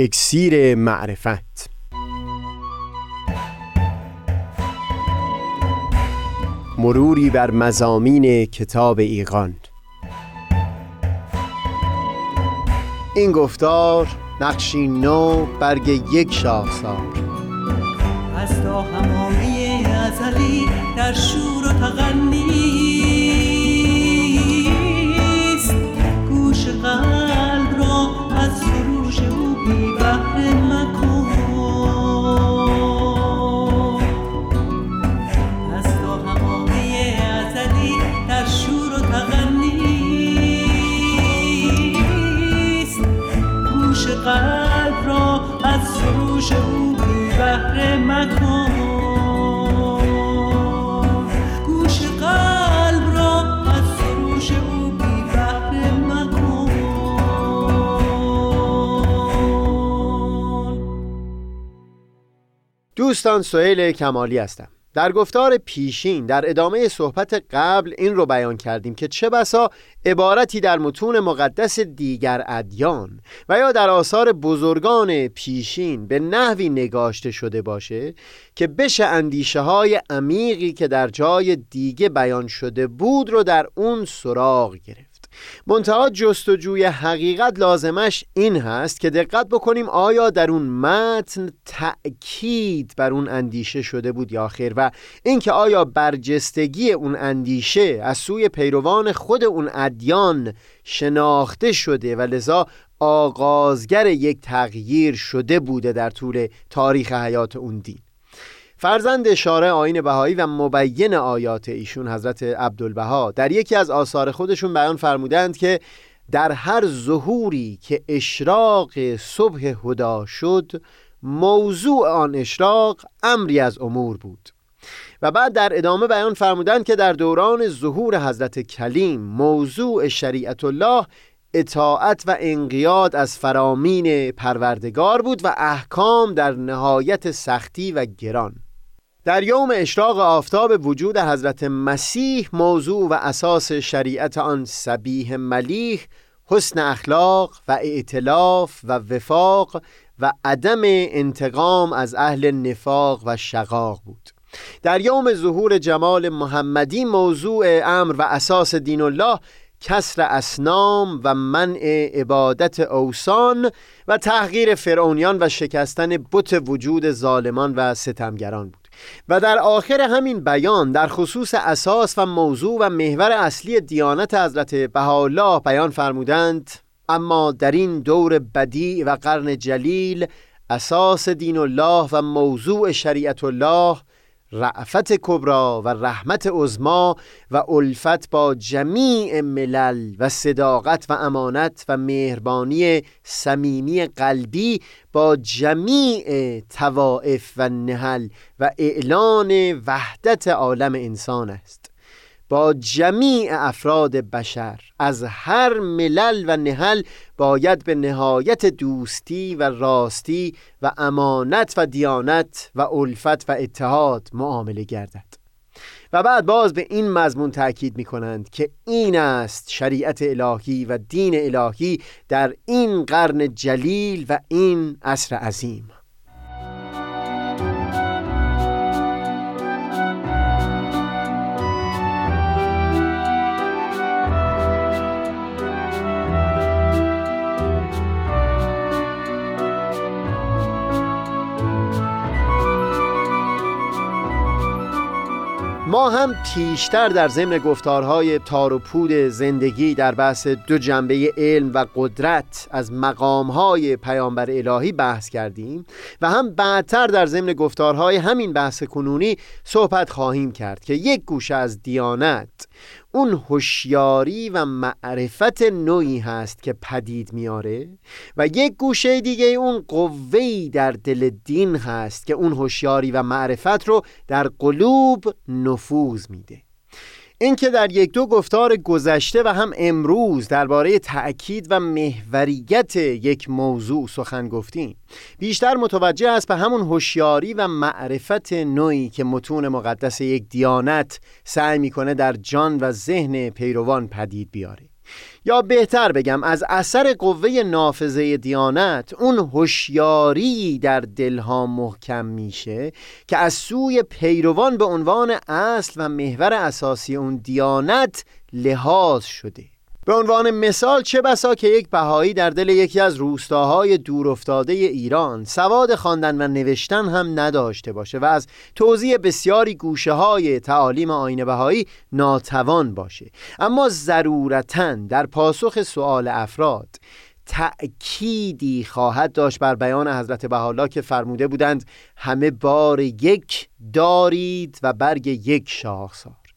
اکسیر معرفت. مروری بر مزامین کتاب ایقان. این گفتار نقشی نو برگ یک شاخسار از تا همامه ازلی در شور و تغنیست دوستان سهیل کمالی هستم. در گفتار پیشین در ادامه صحبت قبل این رو بیان کردیم که چه بسا عبارتی در متون مقدس دیگر ادیان و یا در آثار بزرگان پیشین به نحوی نگاشته شده باشه که بشه اندیشه های عمیقی که در جای دیگه بیان شده بود رو در اون سراغ گرفت. منتها جستجوی حقیقت لازمش این هست که دقت بکنیم آیا در اون متن تأکید بر اون اندیشه شده بود یا خیر و اینکه آیا برجستگی اون اندیشه از سوی پیروان خود اون ادیان شناخته شده و لذا آغازگر یک تغییر شده بوده در طول تاریخ حیات اون دین. فرزند شارع آین بهایی و مبین آیات ایشون حضرت عبدالبها در یکی از آثار خودشون بیان فرمودند که در هر ظهوری که اشراق صبح هدا شد موضوع آن اشراق امری از امور بود. و بعد در ادامه بیان فرمودند که در دوران ظهور حضرت کلیم موضوع شریعت الله اطاعت و انقیاد از فرامین پروردگار بود و احکام در نهایت سختی و گران. در یوم اشراق آفتاب وجود حضرت مسیح موضوع و اساس شریعت آن سبیه ملیح حسن اخلاق و ائتلاف و وفاق و عدم انتقام از اهل نفاق و شقاق بود. در یوم ظهور جمال محمدی موضوع امر و اساس دین الله کسر اسنام و منع عبادت اوسان و تحقیر فرعونیان و شکستن بت وجود ظالمان و ستمگران بود. و در آخر همین بیان در خصوص اساس و موضوع و محور اصلی دیانت حضرت بهاءالله بیان فرمودند اما در این دور بدی و قرن جلیل اساس دین الله و موضوع شریعت الله رعفت کبرا و رحمت عظما و الفت با جمیع ملل و صداقت و امانت و مهربانی صمیمی قلبی با جمیع توائف و نهل و اعلان وحدت عالم انسان است. با جمیع افراد بشر از هر ملل و نهل باید به نهایت دوستی و راستی و امانت و دیانت و الفت و اتحاد معامله گردد. و بعد باز به این مضمون تاکید می کنند که این است شریعت الهی و دین الهی در این قرن جلیل و این عصر عظیم. ما هم پیشتر در ضمن گفتارهای تار و پود زندگی در بحث دو جنبه علم و قدرت از مقامهای پیامبر الهی بحث کردیم و هم بعدتر در ضمن گفتارهای همین بحث کنونی صحبت خواهیم کرد که یک گوشه از دیانت اون هوشیاری و معرفت نوعی هست که پدید میاره و یک گوشه دیگه اون قوهی در دل دین هست که اون هوشیاری و معرفت رو در قلوب نفوذ میده. اینکه در یک دو گفتار گذشته و هم امروز درباره تأکید و محوریت یک موضوع سخن گفتیم. بیشتر متوجه است به همون هوشیاری و معرفت نوعی که متون مقدس یک دیانت سعی می‌کنه در جان و ذهن پیروان پدید بیاره. یا بهتر بگم از اثر قوه نافذه دیانت اون هوشیاری در دلها محکم میشه که از سوی پیروان به عنوان اصل و محور اساسی اون دیانت لحاظ شده. به عنوان مثال چه بسا که یک بهایی در دل یکی از روستاهای دورافتاده ایران سواد خواندن و نوشتن هم نداشته باشه و از توضیح بسیاری گوشه های تعالیم آین بهایی ناتوان باشه. اما ضرورتا در پاسخ سؤال افراد تأکیدی خواهد داشت بر بیان حضرت بحالا که فرموده بودند همه بار یک دارید و برگ یک شاخسار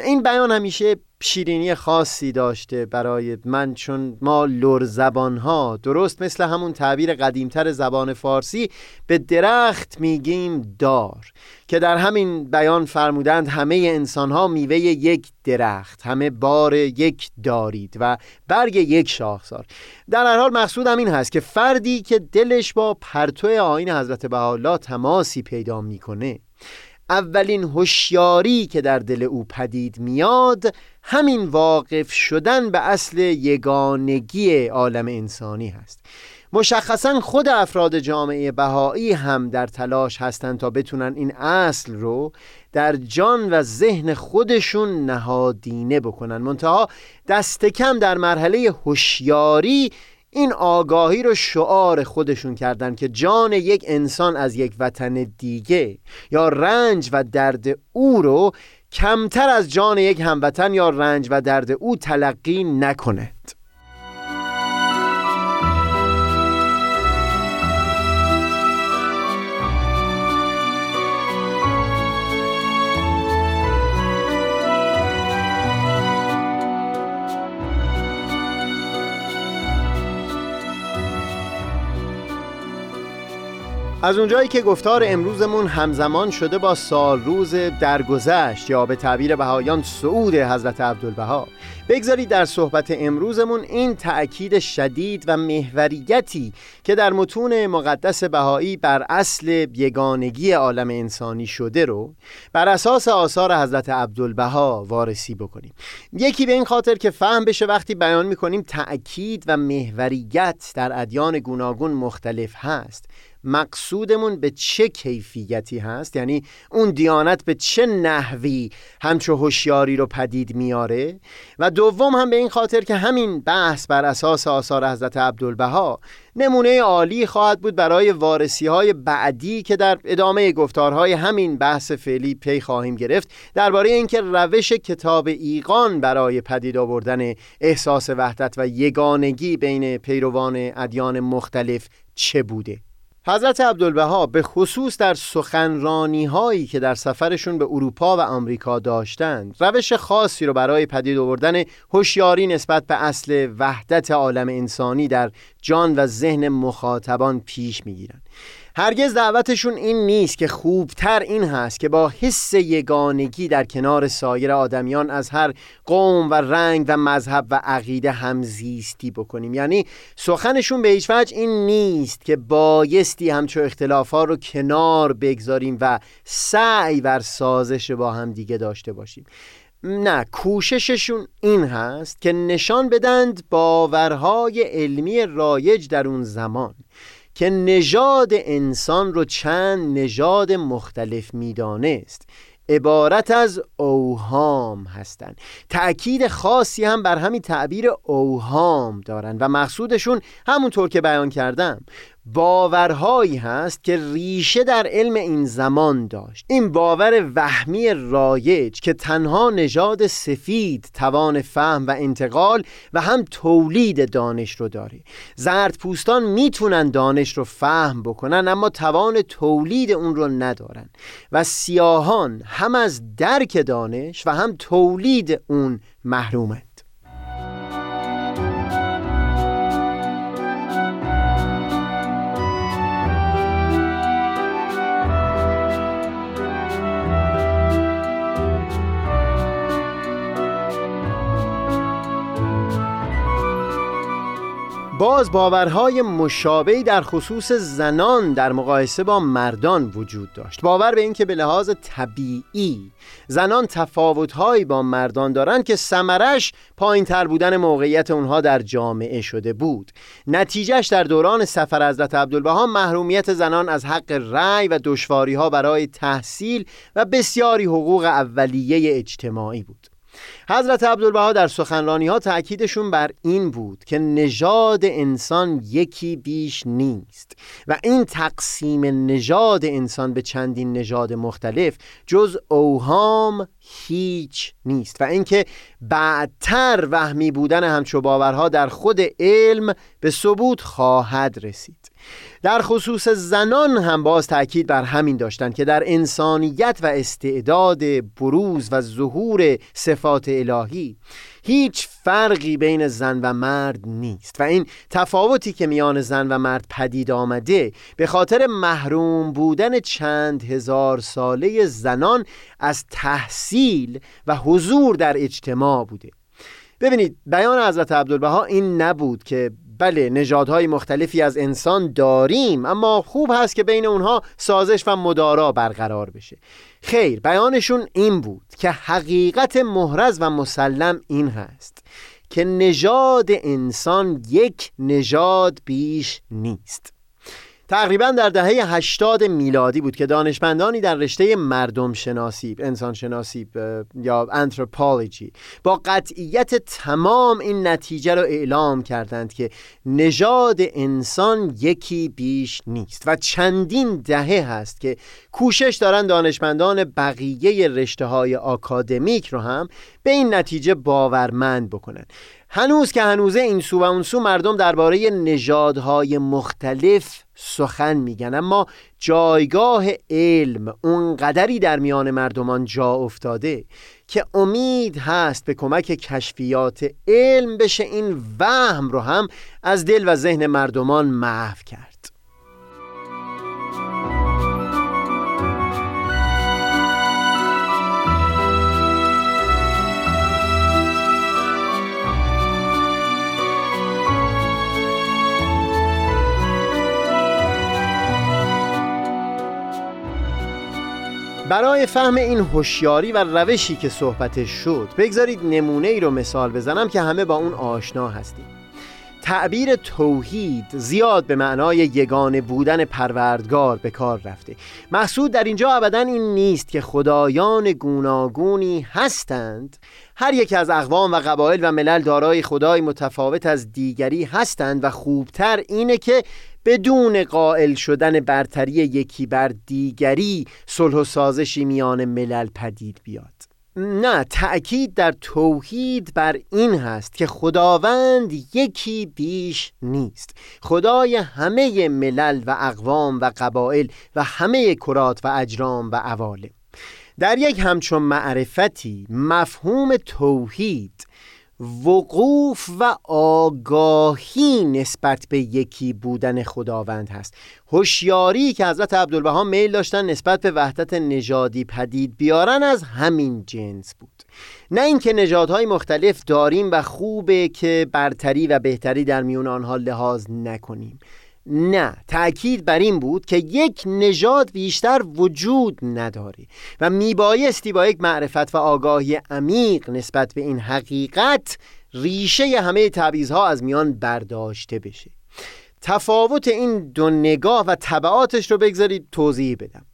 این بیان همیشه شیرینی خاصی داشته برای من چون ما لور زبان ها درست مثل همون تعبیر قدیمتر زبان فارسی به درخت میگیم دار که در همین بیان فرمودند همه انسان ها میوه یک درخت همه بار یک دارید و برگ یک شاخسار. در هر حال مقصودم این هست که فردی که دلش با پرتو آین حضرت بهاءالله تماسی پیدا می‌کنه اولین هوشیاری که در دل او پدید میاد همین واقف شدن به اصل یگانگی عالم انسانی هست. مشخصا خود افراد جامعه بهایی هم در تلاش هستند تا بتونن این اصل رو در جان و ذهن خودشون نهادینه بکنن. منتها دست کم در مرحله هوشیاری این آگاهی رو شعار خودشون کردن که جان یک انسان از یک وطن دیگه یا رنج و درد او رو کمتر از جان یک هموطن یا رنج و درد او تلقی نکند از اونجایی که گفتار امروزمون همزمان شده با سال روز درگذشت یا به تعبیر بهایان سعود حضرت عبدالبها. بگذارید در صحبت امروزمون این تأکید شدید و محوریتی که در متون مقدس بهایی بر اصل یگانگی عالم انسانی شده رو بر اساس آثار حضرت عبدالبها وارسی بکنیم. یکی به این خاطر که فهم بشه وقتی بیان می‌کنیم تأکید و محوریت در ادیان گوناگون مختلف هست. مقصودمون به چه کیفیتی هست؟ یعنی اون دیانت به چه نحوی همچو هوشیاری رو پدید میاره؟ و دوم هم به این خاطر که همین بحث بر اساس آثار حضرت عبدالبها نمونه عالی خواهد بود برای وارسی های بعدی که در ادامه گفتارهای همین بحث فعلی پی خواهیم گرفت درباره اینکه روش کتاب ایقان برای پدید آوردن احساس وحدت و یگانگی بین پیروان ادیان مختلف چه بوده. حضرت عبدالبها به خصوص در سخنرانی هایی که در سفرشون به اروپا و آمریکا داشتند روش خاصی رو برای پدید آوردن هوشیاری نسبت به اصل وحدت عالم انسانی در جان و ذهن مخاطبان پیش می‌گیرند. هرگز دعوتشون این نیست که خوبتر این هست که با حس یگانگی در کنار سایر آدمیان از هر قوم و رنگ و مذهب و عقیده همزیستی بکنیم. یعنی سخنشون به هیچ وجه این نیست که بایستی همچو اختلافات رو کنار بگذاریم و سعی بر سازش با هم دیگه داشته باشیم. نه کوشششون این هست که نشان بدند باورهای علمی رایج در اون زمان. که نژاد انسان رو چند نژاد مختلف می‌دانست. عبارت از اوهام هستند. تأکید خاصی هم بر همین تعبیر اوهام دارند و مقصودشون همونطور که بیان کردم. باورهایی هست که ریشه در علم این زمان داشت. این باور وهمی رایج که تنها نژاد سفید توان فهم و انتقال و هم تولید دانش رو داره. زرد پوستان می‌تونن دانش رو فهم بکنن اما توان تولید اون رو ندارن. و سیاهان هم از درک دانش و هم تولید اون محرومه باز باورهای مشابهی در خصوص زنان در مقایسه با مردان وجود داشت. باور به اینکه به لحاظ طبیعی زنان تفاوتهایی با مردان دارند که سمرش پایین تر بودن موقعیت اونها در جامعه شده بود. نتیجهش در دوران سفر حضرت عبدالبها محرومیت زنان از حق رأی و دشواری ها برای تحصیل و بسیاری حقوق اولیه اجتماعی بود. حضرت عبدالبها در سخنرانی ها تأکیدشون بر این بود که نژاد انسان یکی بیش نیست و این تقسیم نژاد انسان به چندین نژاد مختلف جز اوهام هیچ نیست و اینکه بعدتر وهمی بودن همچو باورها در خود علم به ثبوت خواهد رسید. در خصوص زنان هم باز تاکید بر همین داشتند که در انسانیت و استعداد بروز و ظهور صفات الهی هیچ فرقی بین زن و مرد نیست. و این تفاوتی که میان زن و مرد پدید آمده به خاطر محروم بودن چند هزار ساله زنان از تحصیل و حضور در اجتماع بوده. ببینید بیان حضرت عبدالبها این نبود که بله نژادهای مختلفی از انسان داریم اما خوب هست که بین اونها سازش و مدارا برقرار بشه. خیر بیانشون این بود که حقیقت محرز و مسلم این هست که نژاد انسان یک نژاد بیش نیست. تقریبا در دهه 80 میلادی بود که دانشمندانی در رشته مردم شناسی انسان شناسی یا انتروپولوژی با قطعیت تمام این نتیجه را اعلام کردند که نژاد انسان یکی بیش نیست. و چندین دهه هست که کوشش دارند دانشمندان بقیه رشته های آکادمیک رو هم به این نتیجه باورمند بکنند هنوز که هنوزه این سو و اون سو مردم درباره نژادهای مختلف سخن میگن اما جایگاه علم اونقدری در میان مردمان جا افتاده که امید هست به کمک کشفیات علم بشه این وهم رو هم از دل و ذهن مردمان محو کرد. برای فهم این هوشیاری و روشی که صحبتش شد بگذارید نمونه ای رو مثال بزنم که همه با اون آشنا هستیم. تعبیر توحید زیاد به معنای یگانه بودن پروردگار به کار رفته. مقصود در اینجا ابدا این نیست که خدایان گوناگونی هستند. هر یک از اقوام و قبایل و ملل دارای خدای متفاوت از دیگری هستند و خوبتر اینه که بدون قائل شدن برتری یکی بر دیگری صلح و سازشی میان ملل پدید بیاد. نه تأکید در توحید بر این هست که خداوند یکی بیش نیست. خدای همه ملل و اقوام و قبایل و همه کرات و اجرام و عوالم. در یک همچون معرفتی مفهوم توحید وقوف و آگاهی نسبت به یکی بودن خداوند هست. هوشیاری که حضرت عبدالبها میل داشتن نسبت به وحدت نژادی پدید بیارن از همین جنس بود. نه اینکه نژادهای مختلف داریم و خوبه که برتری و بهتری در میون آنها لحاظ نکنیم. نه تأکید بر این بود که یک نژاد بیشتر وجود نداره و میبایستی با یک معرفت و آگاهی عمیق نسبت به این حقیقت ریشه همه تعویزها از میان برداشته بشه. تفاوت این دو نگاه و طبعاتش رو بگذارید توضیح بدم.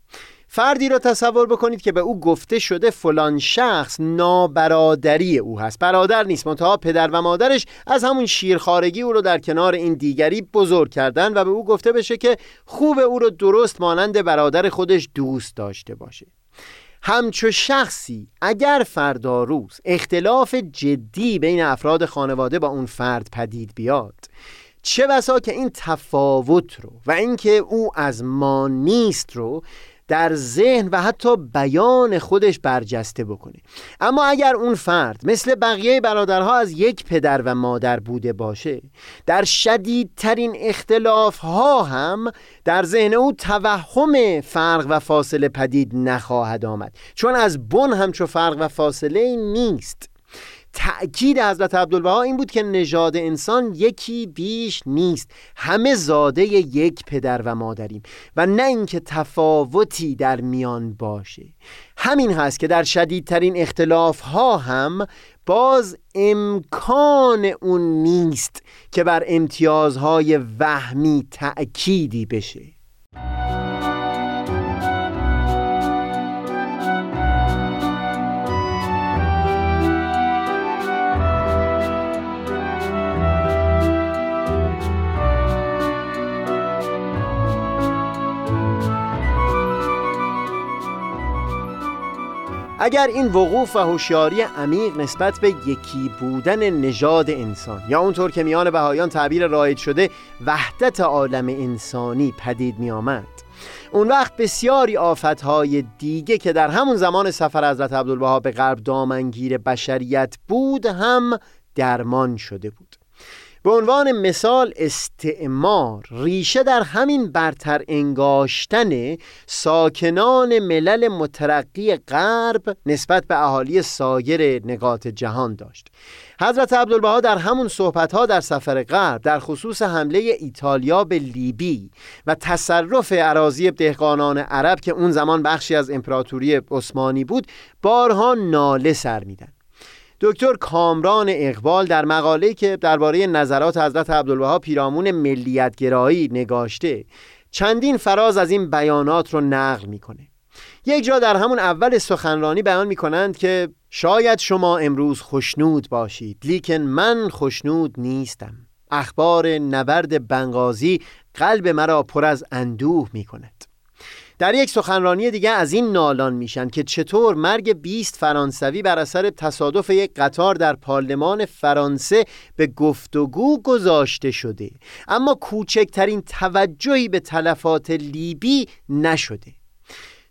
فردی را تصور بکنید که به او گفته شده فلان شخص نابرادری او هست. برادر نیست منتها پدر و مادرش از همون شیرخارگی او رو در کنار این دیگری بزرگ کردن و به او گفته بشه که خوب او رو درست مانند برادر خودش دوست داشته باشه. همچو شخصی اگر فردا روز اختلاف جدی بین افراد خانواده با اون فرد پدید بیاد چه بسا که این تفاوت رو و اینکه او از ما نیست رو در ذهن و حتی بیان خودش برجسته بکنه. اما اگر اون فرد مثل بقیه برادرها از یک پدر و مادر بوده باشه در شدیدترین اختلاف ها هم در ذهن او توهم فرق و فاصله پدید نخواهد آمد. چون از بن همچو فرق و فاصله نیست. تأکید حضرت عبدالبها این بود که نژاد انسان یکی بیش نیست. همه زاده یک پدر و مادریم و نه اینکه تفاوتی در میان باشه. همین هست که در شدیدترین اختلاف ها هم باز امکان اون نیست که بر امتیازهای وهمی تأکیدی بشه. اگر این وقوف و هوشیاری عمیق نسبت به یکی بودن نژاد انسان یا اونطور که میان بهایان تعبیر رایج شده وحدت عالم انسانی پدید می آمد اون وقت بسیاری آفتهای دیگه که در همون زمان سفر حضرت عبدالبها به غرب دامنگیر بشریت بود هم درمان شده بود. به عنوان مثال استعمار ریشه در همین برتر انگاشتن ساکنان ملل مترقی غرب نسبت به اهالی سایر نقاط جهان داشت. حضرت عبدالبها در همون صحبتها در سفر غرب در خصوص حمله ایتالیا به لیبی و تصرف عراضی دهقانان عرب که اون زمان بخشی از امپراتوری عثمانی بود بارها ناله سر میدن دکتر کامران اقبال در مقاله که درباره نظرات حضرت عبدالبها پیرامون ملیتگرایی نگاشته چندین فراز از این بیانات رو نقل می‌کنه. یک جا در همون اول سخنرانی بیان می‌کنند که شاید شما امروز خوشنود باشید لیکن من خوشنود نیستم. اخبار نبرد بنغازی قلب مرا پر از اندوه می‌کند. در یک سخنرانی دیگه از این نالان میشن که چطور مرگ 20 فرانسوی بر اثر تصادف یک قطار در پارلمان فرانسه به گفتگو گذاشته شده. اما کوچکترین توجهی به تلفات لیبی نشده.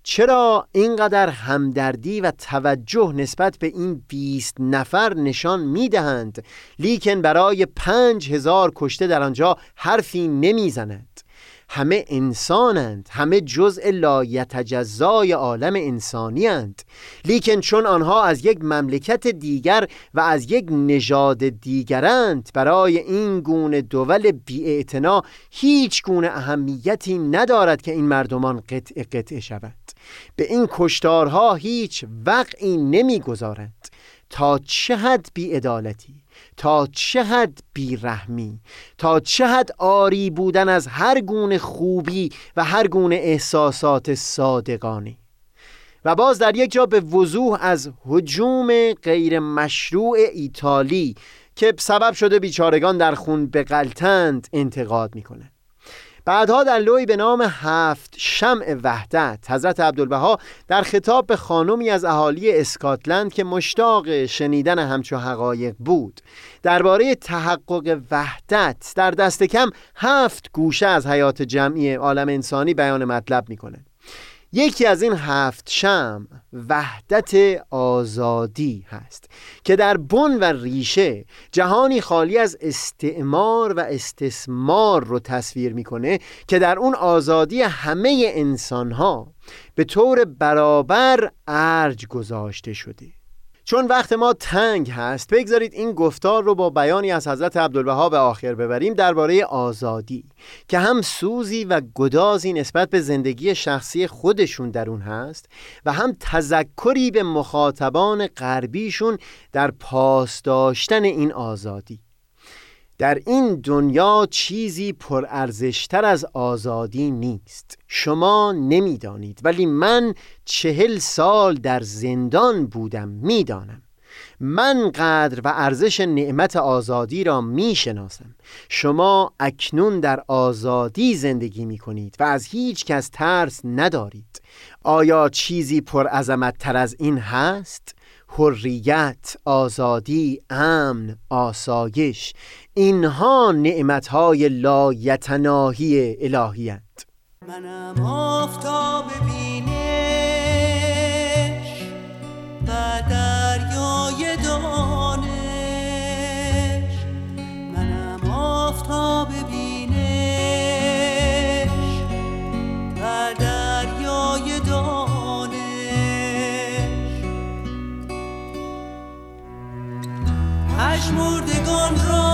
چرا اینقدر همدردی و توجه نسبت به این 20 نفر نشان می‌دهند؟ لیکن برای پنج هزار کشته در آنجا حرفی نمی‌زنند همه انسانند همه جزء لایتجزای عالم انسانی هند لیکن چون آنها از یک مملکت دیگر و از یک نژاد دیگرند برای این گونه دول بیاعتنا هیچ گونه اهمیتی ندارد که این مردمان قطع قطع شود به این کشتارها هیچ وقعی نمی‌گذارند. تا چه حد بیعدالتی؟ تا چه حد بیرحمی تا چه حد آری بودن از هر گونه خوبی و هر گونه احساسات صادقانی. و باز در یک جا به وضوح از حجوم غیر مشروع ایتالی که سبب شده بیچارگان در خون بقلتند انتقاد می‌کنه بعدها در لوی به نام هفت شمع وحدت حضرت عبدالبها در خطاب به خانمی از اهالی اسکاتلند که مشتاق شنیدن همچو حقایق بود. درباره تحقق وحدت در دست کم هفت گوشه از حیات جمعی عالم انسانی بیان مطلب می‌کنه یکی از این هفت شم وحدت آزادی هست که در بن و ریشه جهانی خالی از استعمار و استثمار رو تصویر می‌کنه که در اون آزادی همه انسان ها به طور برابر ارج گذاشته شده. چون وقت ما تنگ هست بگذارید این گفتار رو با بیانی از حضرت عبدالبها به آخر ببریم درباره آزادی که هم سوزی و گدازی نسبت به زندگی شخصی خودشون در اون هست و هم تذکری به مخاطبان غربیشون در پاس داشتن این آزادی. در این دنیا چیزی پرارزشتر از آزادی نیست. شما نمی‌دانید ولی من چهل سال در زندان بودم می‌دانم. من قدر و ارزش نعمت آزادی را می‌شناسم. شما اکنون در آزادی زندگی می کنید و از هیچ کس ترس ندارید. آیا چیزی پر تر از این هست؟ حریت، آزادی، امن، آسایش اینها نعمتهای لایتناهی الهیت. منم آفتاب بینش و دریای دانش. منم آفتاب پژمردگان را